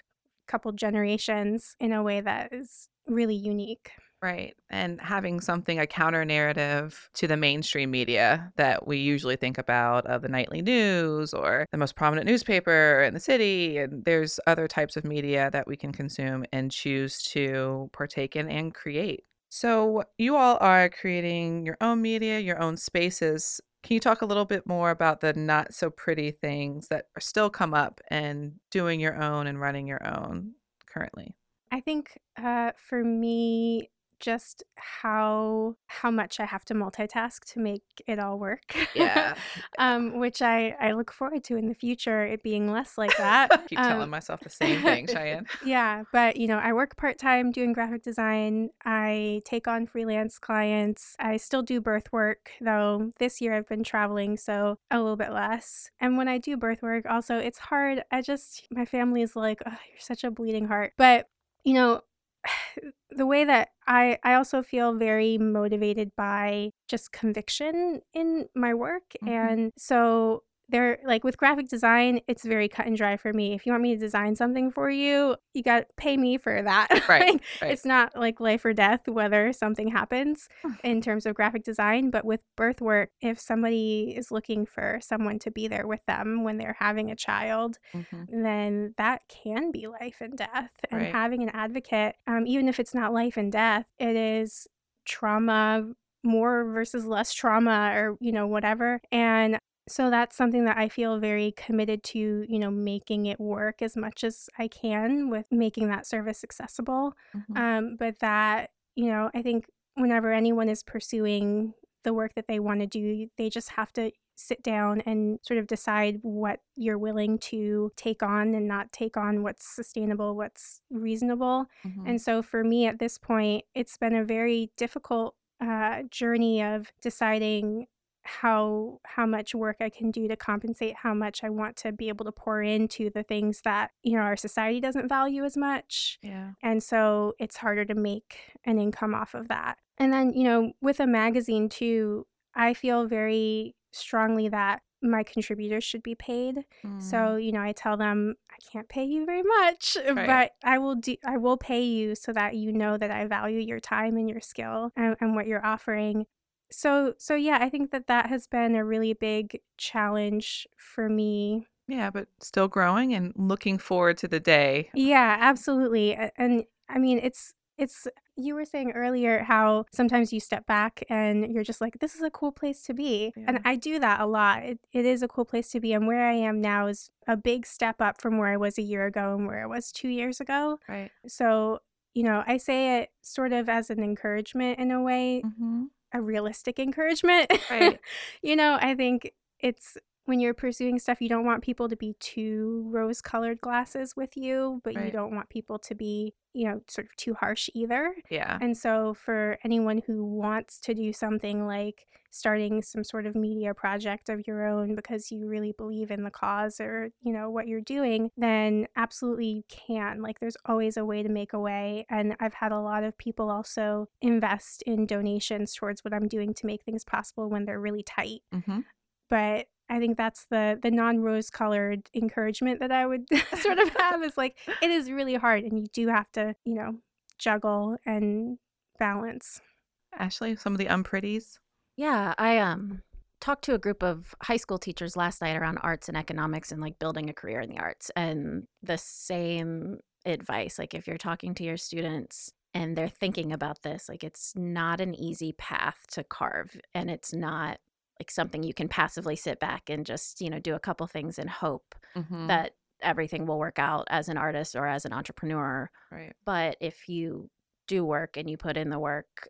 couple generations in a way that is really unique. Right. And having something, a counter narrative to the mainstream media that we usually think about of the nightly news or the most prominent newspaper in the city. And there's other types of media that we can consume and choose to partake in and create. So, you all are creating your own media, your own spaces. Can you talk a little bit more about the not so pretty things that still come up and doing your own and running your own currently? I think uh, for me, just how how much I have to multitask to make it all work. Yeah. um, which I I look forward to in the future, it being less like that. Keep telling Um, myself the same thing, Cheyenne. yeah, but you know, I work part time doing graphic design. I take on freelance clients. I still do birth work, though this year I've been traveling, so a little bit less. And when I do birth work, also, it's hard. I just, my family is like, oh, you're such a bleeding heart. But, you know, the way that I I also feel very motivated by just conviction in my work Mhm. and so there like with graphic design it's very cut and dry for me if you want me to design something for you you got to pay me for that Right, Like, right. it's not like life or death whether something happens in terms of graphic design but with birth work if somebody is looking for someone to be there with them when they're having a child Mhm. then that can be life and death. And Right. having an advocate, um, even if it's not life and death, it is trauma, more versus less trauma, or, you know, whatever. And so that's something that I feel very committed to, you know, making it work as much as I can with making that service accessible. Mhm. Um, but that, you know, I think whenever anyone is pursuing the work that they want to do, they just have to sit down and sort of decide what you're willing to take on and not take on, what's sustainable, what's reasonable. Mhm. And so for me at this point, it's been a very difficult uh, journey of deciding how how much work I can do to compensate how much I want to be able to pour into the things that you know our society doesn't value as much yeah. and so it's harder to make an income off of that. And then, you know, with a magazine too, I feel very strongly that my contributors should be paid. Mm. So, you know, I tell them I can't pay you very much, Right. but I will do I will pay you so that you know that I value your time and your skill and, and what you're offering. So, so yeah, I think that that has been a really big challenge for me yeah, but still growing and looking forward to the day. Yeah, absolutely. And I mean, it's it's you were saying earlier how sometimes you step back and you're just like this is a cool place to be. Yeah. And I do that a lot. It, it is a cool place to be and where I am now is a big step up from where I was a year ago and where I was 2 years ago. Right. So, you know, I say it sort of as an encouragement in a way, hmm a realistic encouragement. Right. you know, I think it's when you're pursuing stuff, you don't want people to be too rose colored glasses with you, but you don't want people to be, you know, sort of too harsh either. Yeah. And so, for anyone who wants to do something like starting some sort of media project of your own because you really believe in the cause or, you know, what you're doing, then absolutely you can. Like, there's always a way to make a way. And I've had a lot of people also invest in donations towards what I'm doing to make things possible when they're really tight. hmm But I think that's the the non rose colored encouragement that I would sort of have is like it is really hard and you do have to, you know, juggle and balance. Ashley, some of the unpretties. Yeah, I um talked to a group of high school teachers last night around arts and economics and like building a career in the arts and the same advice like if you're talking to your students and they're thinking about this like it's not an easy path to carve and it's not like something you can passively sit back and just, you know, do a couple things and hope Mm-hmm. that everything will work out as an artist or as an entrepreneur right. but if you do work and you put in the work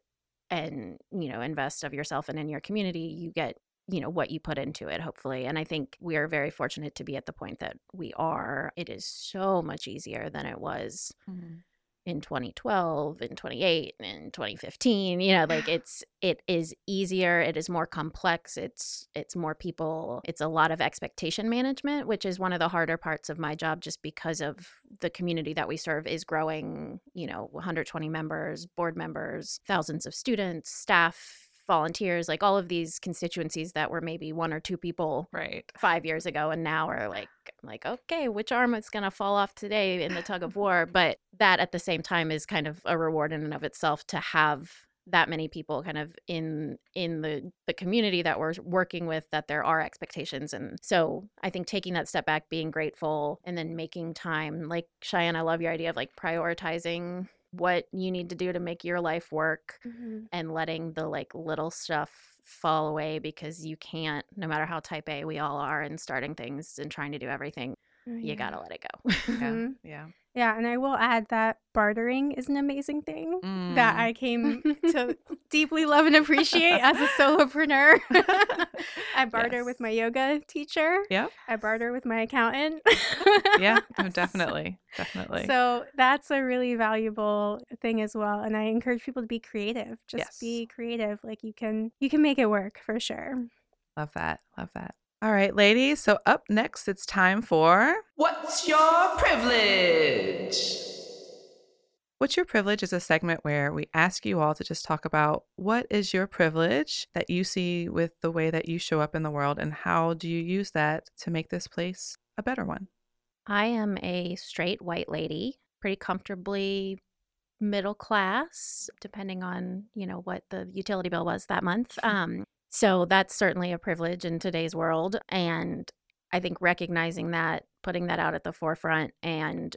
and you know invest of yourself and in your community you get you know what you put into it hopefully and i think we are very fortunate to be at the point that we are it is so much easier than it was Mhm. In 2012 and 28 and 2015 you know like it's it is easier it is more complex it's it's more people it's a lot of expectation management which is one of the harder parts of my job just because of the community that we serve is growing you know 120 members board members thousands of students staff volunteers like all of these constituencies that were maybe one or two people Right. five years ago and now are like like okay which arm is going to fall off today in the tug of war but that at the same time is kind of a reward in and of itself to have that many people kind of in in the the community that we're working with that there are expectations and so i think taking that step back being grateful and then making time like cheyenne i love your idea of like prioritizing what you need to do to make your life work Mhm. and letting the like little stuff fall away because you can't no matter how type A we all are and starting things and trying to do everything Oh, you got to let it go. Yeah. Mhm. Yeah. Yeah, and I will add that bartering is an amazing thing that Mm. I came to deeply love and appreciate as a solopreneur. I barter with my yoga teacher. Yep. I barter with my accountant. Yeah. No, definitely. Definitely. So that's a really valuable thing as well. And I encourage people to be creative. Just Yes. be creative. Like you can you can make it work for sure. Love that. Love that. All right, ladies. So up next, it's time for What's your privilege? What's Your Privilege is a segment where we ask you all to just talk about what is your privilege that you see with the way that you show up in the world and how do you use that to make this place a better one? I am a straight white lady, pretty comfortably middle class, depending on, you know, what the utility bill was that month. Um, so that's certainly a privilege in today's world. And I think recognizing that, putting that out at the forefront and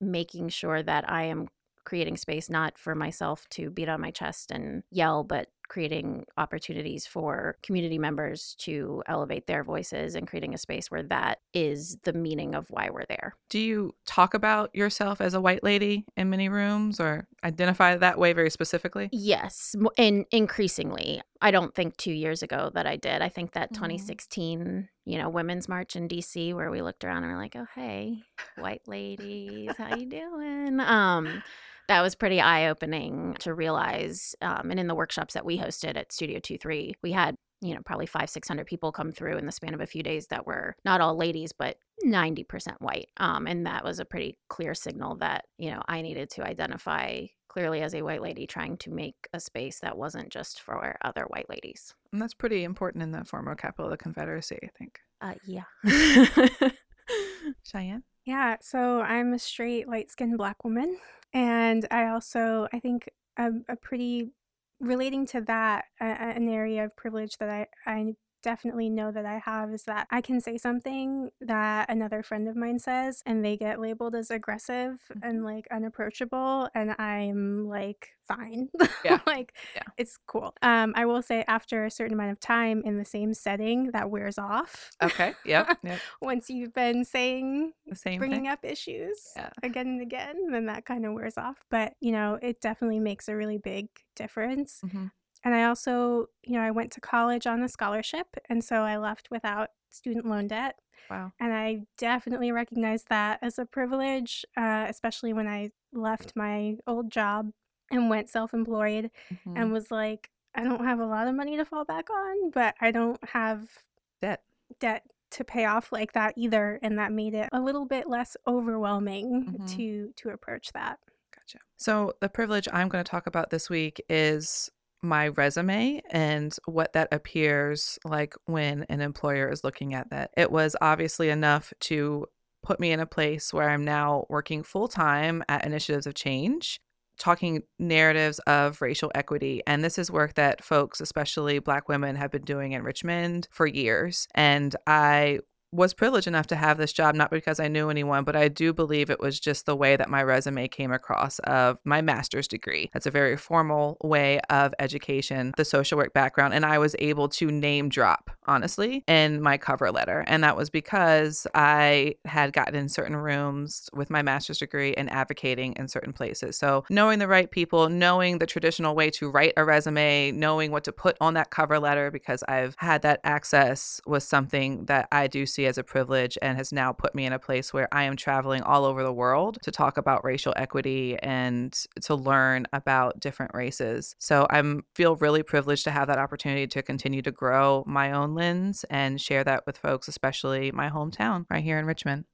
making sure that I am creating space not for myself to beat on my chest and yell, but creating opportunities for community members to elevate their voices and creating a space where that is the meaning of why we're there. Do you talk about yourself as a white lady in many rooms or identify that way very specifically? Yes, and increasingly. I don't think 2 years ago that I did. I think that Mhm. 2016, you know, Women's March in DC where we looked around and were like, "Oh, hey, white ladies, how you doing?" Um that was pretty eye-opening to realize um, and in the workshops that we hosted at Studio 23, we had you know probably five six hundred people come through in the span of a few days that were not all ladies but 90% white um, and that was a pretty clear signal that you know i needed to identify clearly as a white lady trying to make a space that wasn't just for other white ladies And that's pretty important in the former capital of the Confederacy, I think. uh, yeah Cheyenne? Yeah, so I'm a straight, light skinned black woman. And I also, I think, a, a pretty, relating to that, a, an area of privilege that I, I definitely know that I have is that I can say something that another friend of mine says and they get labeled as aggressive and like unapproachable. And I'm like, fine. Yeah. like, Yeah. it's cool. Um, I will say, after a certain amount of time in the same setting, that wears off. Okay. Yep. Yep. Once you've been saying The same bringing thing. up issues Yeah. again and again, then that kind of wears off. But, you know, it definitely makes a really big difference. Mhm. And I also, you know, I went to college on a scholarship. And so I left without student loan debt. Wow. And I definitely recognize that as a privilege, uh, especially when I left my old job and went self employed Mhm. and was like, I don't have a lot of money to fall back on, but I don't have Debt. debt to pay off like that either and that made it a little bit less overwhelming Mhm. to to approach that Gotcha. So, the privilege I'm going to talk about this week is my resume and what that appears like when an employer is looking at that. It was obviously enough to put me in a place where I'm now working full time at Initiatives of Change, talking narratives of racial equity. And this is work that folks, especially Black women, have been doing in Richmond for years. And I was privileged enough to have this job not because I knew anyone, but I do believe it was just the way that my resume came across of my master's degree. That's a very formal way of education, the social work background, and I was able to name drop honestly in my cover letter. And that was because I had gotten in certain rooms with my master's degree and advocating in certain places. So, knowing the right people, knowing the traditional way to write a resume, knowing what to put on that cover letter because I've had that access was something that I do see as a privilege and has now put me in a place where I am traveling all over the world to talk about racial equity and to learn about different races. So I'm feel really privileged to have that opportunity to continue to grow my own lens and share that with folks, especially my hometown right here in Richmond.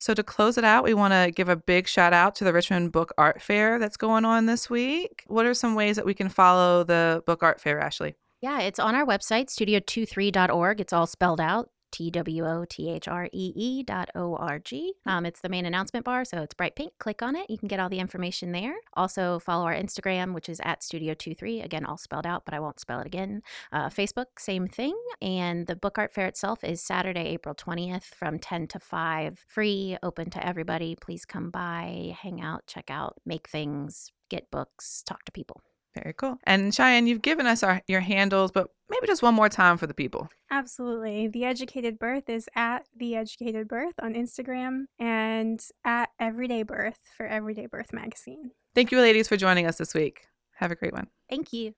So to close it out, we want to give a big shout out to the Richmond Book Art Fair that's going on this week. What are some ways that we can follow the Book Art Fair, Ashley? Yeah, it's on our website, studio23.org. It's all spelled out T W O T H R E E dot O R G. Um, it's the main announcement bar, so it's bright pink. Click on it. You can get all the information there. Also, follow our Instagram, which is at Studio23. Again, all spelled out, but I won't spell it again. Uh, Facebook, same thing. And the book art fair itself is Saturday, April 20th from 10 to 5. Free, open to everybody. Please come by, hang out, check out, make things, get books, talk to people. Very cool. And Cheyenne, you've given us our, your handles, but maybe just one more time for the people. Absolutely. The Educated Birth is at The Educated Birth on Instagram and at Everyday Birth for Everyday Birth Magazine. Thank you, ladies, for joining us this week. Have a great one. Thank you.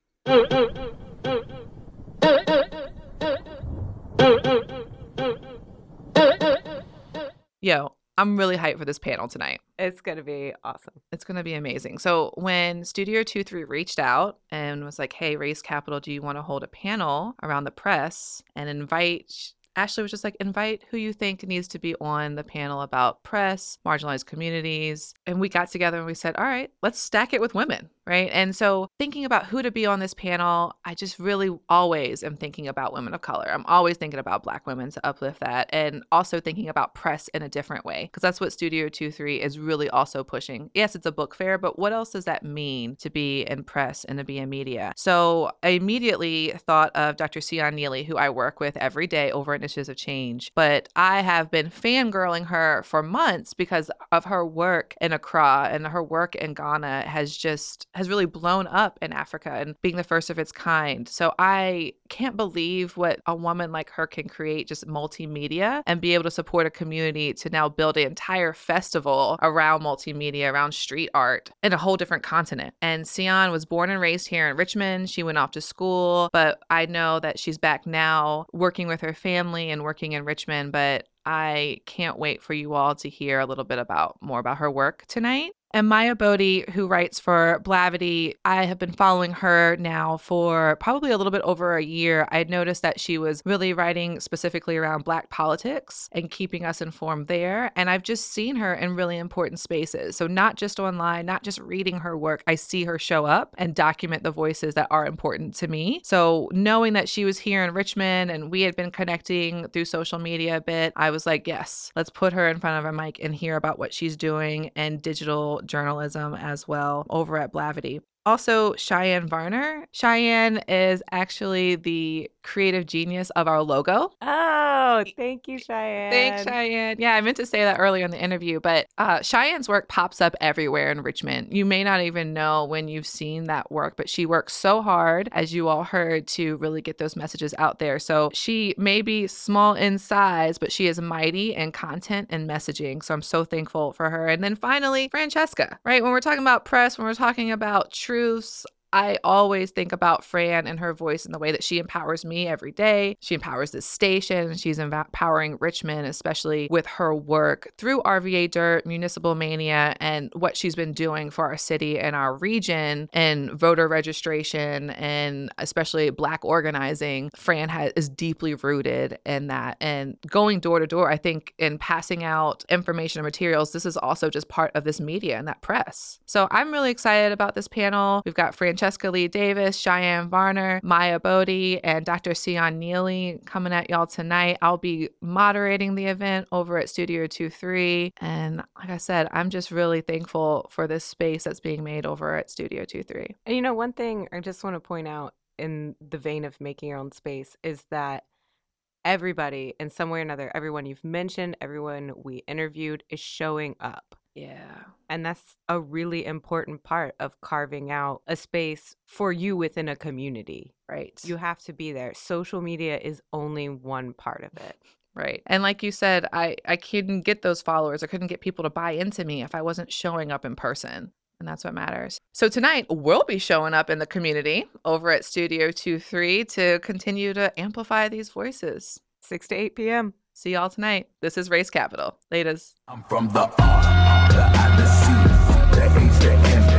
Yo, I'm really hyped for this panel tonight. It's going to be awesome. It's going to be amazing. So, when Studio 23 reached out and was like, hey, Race Capital, do you want to hold a panel around the press and invite Ashley was just like, invite who you think needs to be on the panel about press, marginalized communities. And we got together and we said, all right, let's stack it with women, right? And so thinking about who to be on this panel, I just really always am thinking about women of color. I'm always thinking about Black women to uplift that and also thinking about press in a different way because that's what Studio 23 is really also pushing. Yes, it's a book fair, but what else does that mean to be in press and to be in media? So I immediately thought of Dr. Sionne Neely, who I work with every day over at Initiatives of Change, but I have been fangirling her for months because of her work in Accra and her work in Ghana has just has really blown up in Africa and being the first of its kind. So I can't believe what a woman like her can create just multimedia and be able to support a community to now build an entire festival around multimedia, around street art in a whole different continent. And Sionne was born and raised here in Richmond. She went off to school, but I know that she's back now working with her family and working in Richmond. But I can't wait for you all to hear a little bit about more about her work tonight. And Maya Bodie, who writes for Blavity, I have been following her now for probably a little bit over a year. I had noticed that she was really writing specifically around Black politics and keeping us informed there. And I've just seen her in really important spaces. So, not just online, not just reading her work, I see her show up and document the voices that are important to me. So, knowing that she was here in Richmond and we had been connecting through social media a bit, I was like, yes, let's put her in front of a mic and hear about what she's doing and digital journalism as well over at Blavity. Also, Cheyenne Varner. Cheyenne is actually the creative genius of our logo. Oh, thank you, Cheyenne. Thanks, Cheyenne. Yeah, I meant to say that earlier in the interview, but uh, Cheyenne's work pops up everywhere in Richmond. You may not even know when you've seen that work, but she works so hard, as you all heard, to really get those messages out there. So she may be small in size, but she is mighty in content and messaging. So I'm so thankful for her. And then finally, Francesca, right? When we're talking about press, when we're talking about truths, I always think about Fran and her voice and the way that she empowers me every day. She empowers this station. She's empowering Richmond, especially with her work through RVA Dirt, Municipal Mania, and what she's been doing for our city and our region and voter registration and especially Black organizing. Fran has, is deeply rooted in that. And going door to door, I think, in passing out information and materials, this is also just part of this media and that press. So I'm really excited about this panel. We've got Francesca Lee Davis, Cheyenne Varner, Maya Bodie, and Dr. Sionne Neely coming at y'all tonight. I'll be moderating the event over at Studio 23. And like I said, I'm just really thankful for this space that's being made over at Studio 23. And you know, one thing I just want to point out in the vein of making your own space is that everybody, in some way or another, everyone you've mentioned, everyone we interviewed is showing up. Yeah. And that's a really important part of carving out a space for you within a community. Right. You have to be there. Social media is only one part of it. Right. And like you said, I, I couldn't get those followers. I couldn't get people to buy into me if I wasn't showing up in person. And that's what matters. So tonight, we'll be showing up in the community over at Studio 23 to continue to amplify these voices. 6 to 8 p.m. See y'all tonight. This is Race Capital. Latest. I'm from the R, the I, the C, the H, the N.